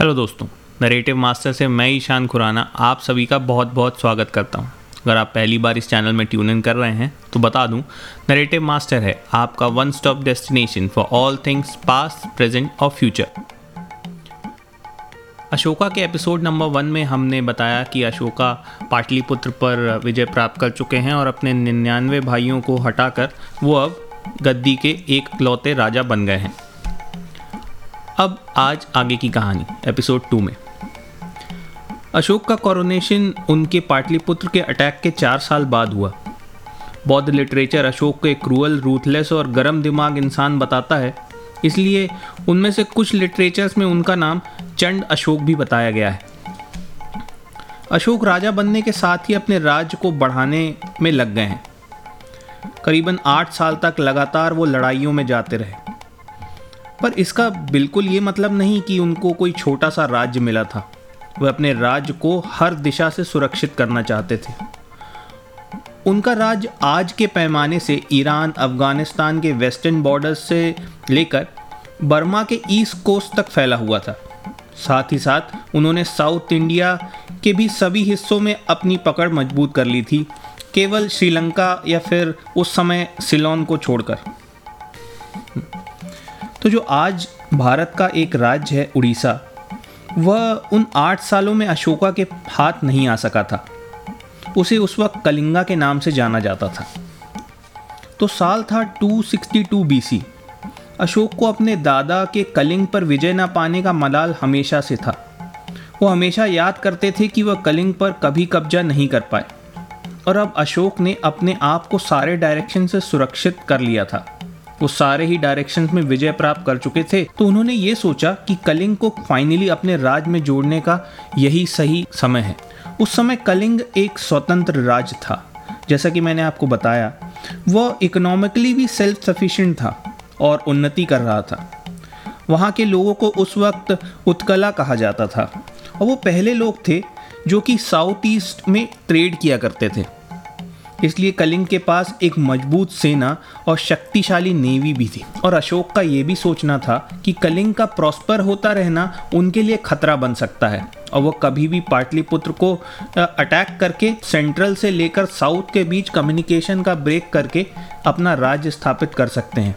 Hello दोस्तों narrative master से मैं ईशान खुराना आप सभी का बहुत बहुत स्वागत करता हूँ। अगर आप पहली बार इस चैनल में ट्यून इन कर रहे हैं तो बता दूँ नरेटिव मास्टर है आपका one stop destination for all things past present और फ्यूचर अशोका के एपिसोड नंबर वन में हमने बताया कि अशोका पाटलिपुत्र पर विजय प्राप्त कर चुके हैं और अपने निन्यानवे भाइयों को हटाकर वो अब गद्दी के एक लौते राजा बन गए हैं। अब आज आगे की कहानी एपिसोड टू में। अशोक का कॉरोनेशन उनके पाटलिपुत्र के अटैक के चार साल बाद हुआ। बौद्ध लिटरेचर अशोक को एक क्रूअल रूथलेस और गर्म दिमाग इंसान बताता है। इसलिए उनमें से कुछ लिटरेचर्स में उनका नाम चंड अशोक भी बताया गया है। अशोक राजा बनने के साथ ही अपने राज्य को बढ़ाने में लग गए हैं। करीबन आठ साल तक लगातार वो लड़ाइयों में जाते रहे। पर इसका बिल्कुल ये मतलब नहीं कि उनको कोई छोटा सा राज्य मिला था। वे अपने राज्य को हर दिशा से सुरक्षित करना चाहते थे। उनका राज्य आज के पैमाने से ईरान, अफ़गानिस्तान के वेस्टर्न बॉर्डर से लेकर बर्मा के ईस्ट कोस्ट तक फैला हुआ था। साथ ही साथ उन्होंने साउथ इंडिया के भी सभी हिस्सों में अपनी पकड़ मज़बूत कर ली थी, केवल श्रीलंका या फिर उस समय सिलोन को छोड़कर। तो जो आज भारत का एक राज्य है उड़ीसा, वह उन आठ सालों में अशोका के हाथ नहीं आ सका था। उसे उस वक्त कलिंगा के नाम से जाना जाता था। तो साल था 262 बीसी। अशोक को अपने दादा के कलिंग पर विजय न पाने का मलाल हमेशा से था। वो हमेशा याद करते थे कि वह कलिंग पर कभी कब्जा नहीं कर पाए। और अब अशोक ने अपने आप को सारे डायरेक्शन से सुरक्षित कर लिया था। वो सारे ही डायरेक्शन में विजय प्राप्त कर चुके थे तो उन्होंने ये सोचा कि कलिंग को फाइनली अपने राज में जोड़ने का यही सही समय है। उस समय कलिंग एक स्वतंत्र राज्य था। जैसा कि मैंने आपको बताया वह इकोनॉमिकली भी सेल्फ सफिशिएंट था और उन्नति कर रहा था। वहाँ के लोगों को उस वक्त उत्कला कहा जाता था। और वो पहले लोग थे जो कि साउथ ईस्ट में ट्रेड किया करते थे। इसलिए कलिंग के पास एक मज़बूत सेना और शक्तिशाली नेवी भी थी। और अशोक का ये भी सोचना था कि कलिंग का प्रॉस्पर होता रहना उनके लिए खतरा बन सकता है। और वो कभी भी पाटलिपुत्र को अटैक करके सेंट्रल से लेकर साउथ के बीच कम्युनिकेशन का ब्रेक करके अपना राज्य स्थापित कर सकते हैं।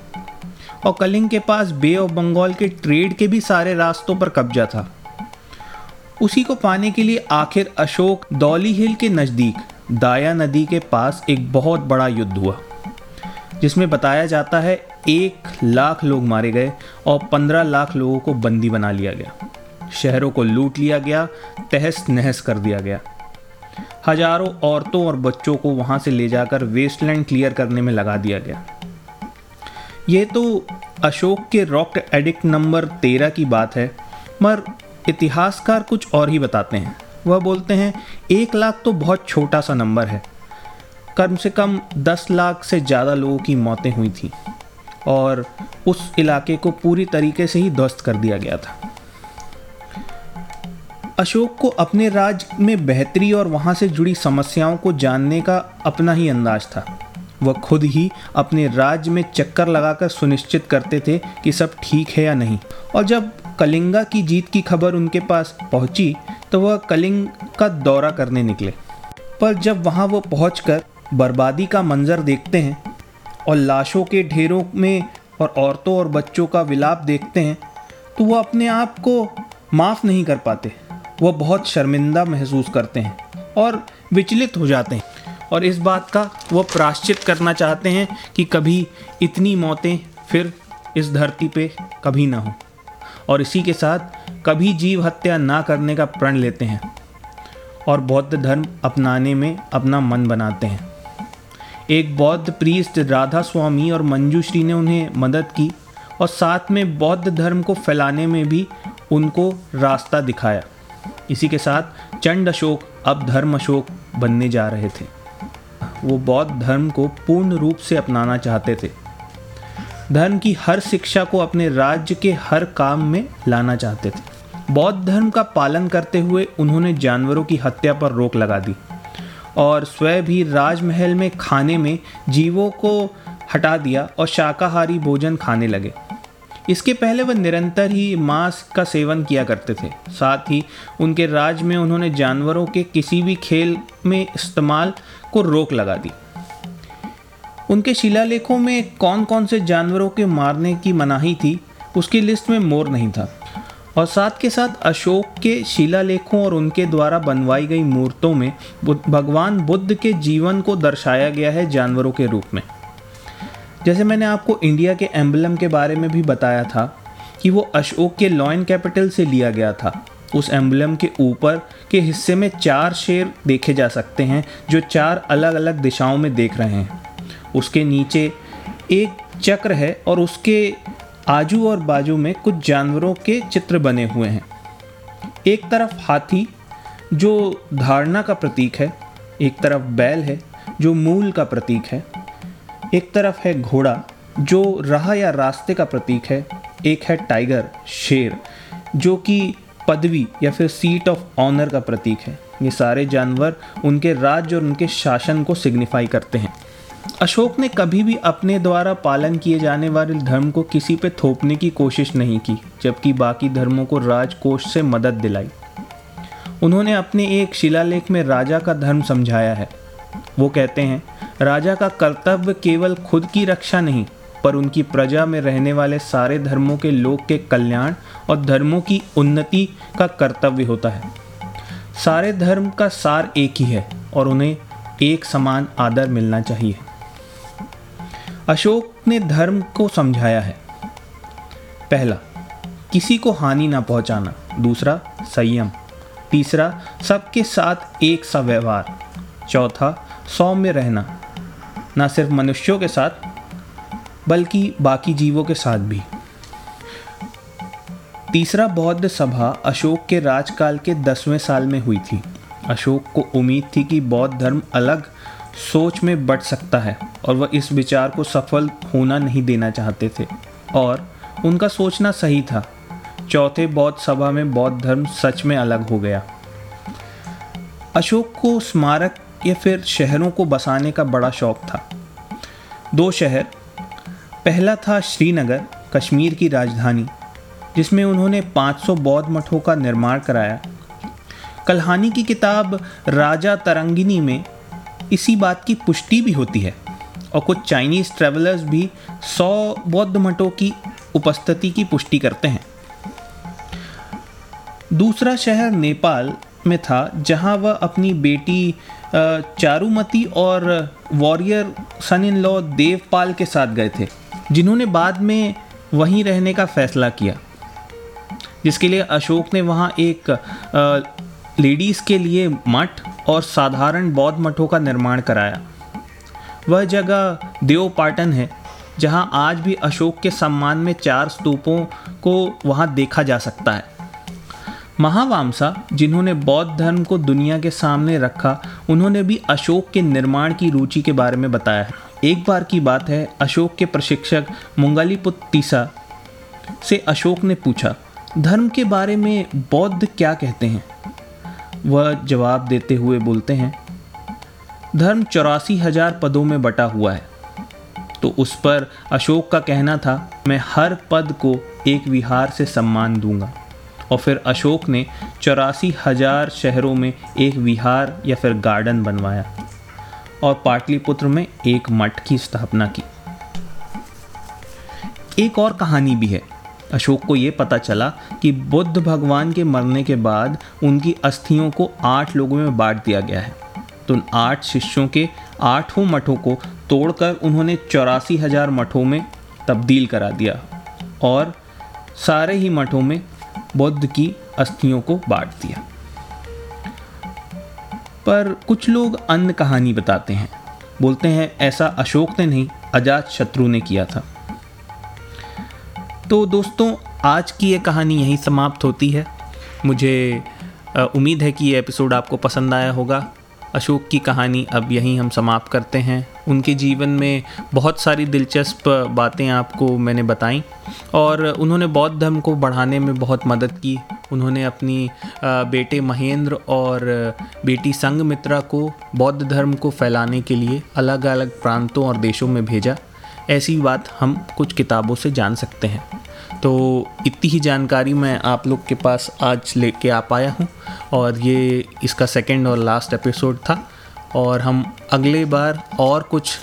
और कलिंग के पास बे ऑफ़ बंगाल के ट्रेड के भी सारे रास्तों पर कब्जा था। उसी को पाने के लिए आखिर अशोक दौली हिल के नज़दीक दाया नदी के पास एक बहुत बड़ा युद्ध हुआ, जिसमें बताया जाता है एक लाख लोग मारे गए और पंद्रह लाख लोगों को बंदी बना लिया गया। शहरों को लूट लिया गया, तहस नहस कर दिया गया। हज़ारों औरतों और बच्चों को वहाँ से ले जाकर वेस्टलैंड क्लियर करने में लगा दिया गया। ये तो अशोक के रॉक एडिक्ट नंबर तेरह की बात है, मगर इतिहासकार कुछ और ही बताते हैं। वह बोलते हैं, एक लाख तो बहुत छोटा सा नंबर है। कम से कम दस लाख से ज़्यादा लोगों की मौतें हुई थी और उस इलाके को पूरी तरीके से ही ध्वस्त कर दिया गया था। अशोक को अपने राज्य में बेहतरी और वहाँ से जुड़ी समस्याओं को जानने का अपना ही अंदाज था। वह खुद ही अपने राज्य में चक्कर लगाकर सुनिश्चित करते थे कि सब ठीक है या नहीं। और जब कलिंगा की जीत की खबर उनके पास पहुँची तो वह कलिंग का दौरा करने निकले। पर जब वहाँ वो पहुँच बर्बादी का मंजर देखते हैं और लाशों के ढेरों में और औरतों और बच्चों का विलाप देखते हैं तो वह अपने आप को माफ़ नहीं कर पाते। वह बहुत शर्मिंदा महसूस करते हैं और विचलित हो जाते हैं। और इस बात का वो प्राश्चित करना चाहते हैं कि कभी इतनी मौतें फिर इस धरती पे कभी ना हो। और इसी के साथ कभी जीव हत्या ना करने का प्रण लेते हैं और बौद्ध धर्म अपनाने में अपना मन बनाते हैं। एक बौद्ध प्रीस्ट राधा स्वामी और मंजूश्री ने उन्हें मदद की और साथ में बौद्ध धर्म को फैलाने में भी उनको रास्ता दिखाया। इसी के साथ चंड अशोक, अब धर्म अशोक बनने जा रहे थे। वो बौद्ध धर्म को पूर्ण रूप से अपनाना चाहते थे। धर्म की हर शिक्षा को अपने राज्य के हर काम में लाना चाहते थे। बौद्ध धर्म का पालन करते हुए उन्होंने जानवरों की हत्या पर रोक लगा दी और स्वयं भी राजमहल में खाने में जीवों को हटा दिया और शाकाहारी भोजन खाने लगे। इसके पहले वह निरंतर ही मांस का सेवन किया करते थे। साथ ही उनके राज में उन्होंने जानवरों के किसी भी खेल में इस्तेमाल को रोक लगा दी। उनके शिलालेखों में कौन कौन से जानवरों के मारने की मनाही थी, उसकी लिस्ट में मोर नहीं था। और साथ के साथ अशोक के शिलालेखों और उनके द्वारा बनवाई गई मूर्तों में भगवान बुद्ध के जीवन को दर्शाया गया है जानवरों के रूप में। जैसे मैंने आपको इंडिया के एम्बलम के बारे में भी बताया था कि वो अशोक के लॉयन कैपिटल से लिया गया था। उस एम्बलम के ऊपर के हिस्से में चार शेर देखे जा सकते हैं, जो चार अलग अलग दिशाओं में देख रहे हैं। उसके नीचे एक चक्र है और उसके आजू और बाजू में कुछ जानवरों के चित्र बने हुए हैं। एक तरफ़ हाथी, जो धारणा का प्रतीक है। एक तरफ़ बैल है, जो मूल का प्रतीक है। एक तरफ़ है घोड़ा, जो राह या रास्ते का प्रतीक है। एक है टाइगर, शेर, जो कि पदवी या फिर सीट ऑफ़ ऑनर का प्रतीक है। ये सारे जानवर उनके राज्य और उनके शासन को सिग्निफाई करते हैं। अशोक ने कभी भी अपने द्वारा पालन किए जाने वाले धर्म को किसी पे थोपने की कोशिश नहीं की, जबकि बाकी धर्मों को राजकोष से मदद दिलाई। उन्होंने अपने एक शिलालेख में राजा का धर्म समझाया है। वो कहते हैं, राजा का कर्तव्य केवल खुद की रक्षा नहीं, पर उनकी प्रजा में रहने वाले सारे धर्मों के लोग के कल्याण और धर्मों की उन्नति का कर्तव्य होता है। सारे धर्म का सार एक ही है और उन्हें एक समान आदर मिलना चाहिए। अशोक ने धर्म को समझाया है। पहला, किसी को हानि ना पहुंचाना। दूसरा, संयम। तीसरा, सबके साथ एक सा व्यवहार। चौथा, सौम्य रहना। ना सिर्फ़ मनुष्यों के साथ, बल्कि बाकी जीवों के साथ भी। तीसरा, बौद्ध सभा अशोक के राजकाल के दसवें साल में हुई थी। अशोक को उम्मीद थी कि बौद्ध धर्म अलग सोच में बढ़ सकता है और वह इस विचार को सफल होना नहीं देना चाहते थे। और उनका सोचना सही था। चौथे बौद्ध सभा में बौद्ध धर्म सच में अलग हो गया। अशोक को स्मारक या फिर शहरों को बसाने का बड़ा शौक था। दो शहर, पहला था श्रीनगर, कश्मीर की राजधानी, जिसमें उन्होंने 500 बौद्ध मठों का निर्माण कराया। कल्हानी की किताब राजा तरंगिनी में इसी बात की पुष्टि भी होती है। और कुछ चाइनीज़ ट्रेवलर्स भी सौ बौद्ध मठों की उपस्थिति की पुष्टि करते हैं। दूसरा शहर नेपाल में था, जहाँ वह अपनी बेटी चारुमती और warrior son in law Devpal के साथ गए थे, जिन्होंने बाद में वहीं रहने का फैसला किया। जिसके लिए अशोक ने वहाँ एक लेडीज़ के लिए मठ और साधारण बौद्ध मठों का निर्माण कराया। वह जगह देवपाटन है, जहाँ आज भी अशोक के सम्मान में चार स्तूपों को वहाँ देखा जा सकता है। महावामसा, जिन्होंने बौद्ध धर्म को दुनिया के सामने रखा, उन्होंने भी अशोक के निर्माण की रुचि के बारे में बताया है। एक बार की बात है, अशोक के प्रशिक्षक मुंगालीपुत तीसा से अशोक ने पूछा, धर्म के बारे में बौद्ध क्या कहते हैं? वह जवाब देते हुए बोलते हैं, धर्म चौरासी हज़ार पदों में बटा हुआ है। तो उस पर अशोक का कहना था, मैं हर पद को एक विहार से सम्मान दूँगा। और फिर अशोक ने चौरासी हज़ार शहरों में एक विहार या फिर गार्डन बनवाया और पाटलिपुत्र में एक मठ की स्थापना की। एक और कहानी भी है। अशोक को ये पता चला कि बुद्ध भगवान के मरने के बाद उनकी अस्थियों को आठ लोगों में बांट दिया गया है। तो उन आठ शिष्यों के आठों मठों को तोड़कर उन्होंने चौरासी हज़ार मठों में तब्दील करा दिया और सारे ही मठों में बुद्ध की अस्थियों को बांट दिया। पर कुछ लोग अन्य कहानी बताते हैं। बोलते हैं, ऐसा अशोक ने नहीं, अजात शत्रु ने किया था। तो दोस्तों, आज की ये कहानी यहीं समाप्त होती है। मुझे उम्मीद है कि ये एपिसोड आपको पसंद आया होगा। अशोक की कहानी अब यहीं हम समाप्त करते हैं। उनके जीवन में बहुत सारी दिलचस्प बातें आपको मैंने बताई और उन्होंने बौद्ध धर्म को बढ़ाने में बहुत मदद की। उन्होंने अपनी बेटे महेंद्र और बेटी संगमित्रा को बौद्ध धर्म को फैलाने के लिए अलग अलग प्रांतों और देशों में भेजा। ऐसी बात हम कुछ किताबों से जान सकते हैं। तो इतनी ही जानकारी मैं आप लोग के पास आज लेके आ पाया हूँ और ये इसका सेकंड और लास्ट एपिसोड था। और हम अगले बार और कुछ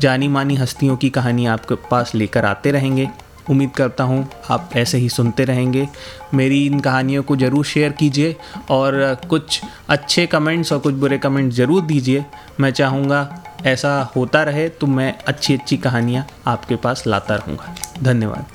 जानी मानी हस्तियों की कहानी आपके पास लेकर आते रहेंगे। उम्मीद करता हूँ आप ऐसे ही सुनते रहेंगे। मेरी इन कहानियों को ज़रूर शेयर कीजिए और कुछ अच्छे कमेंट्स और कुछ बुरे कमेंट्स ज़रूर दीजिए। मैं चाहूँगा ऐसा होता रहे तो मैं अच्छी अच्छी कहानियाँ आपके पास लाता रहूँगा। धन्यवाद।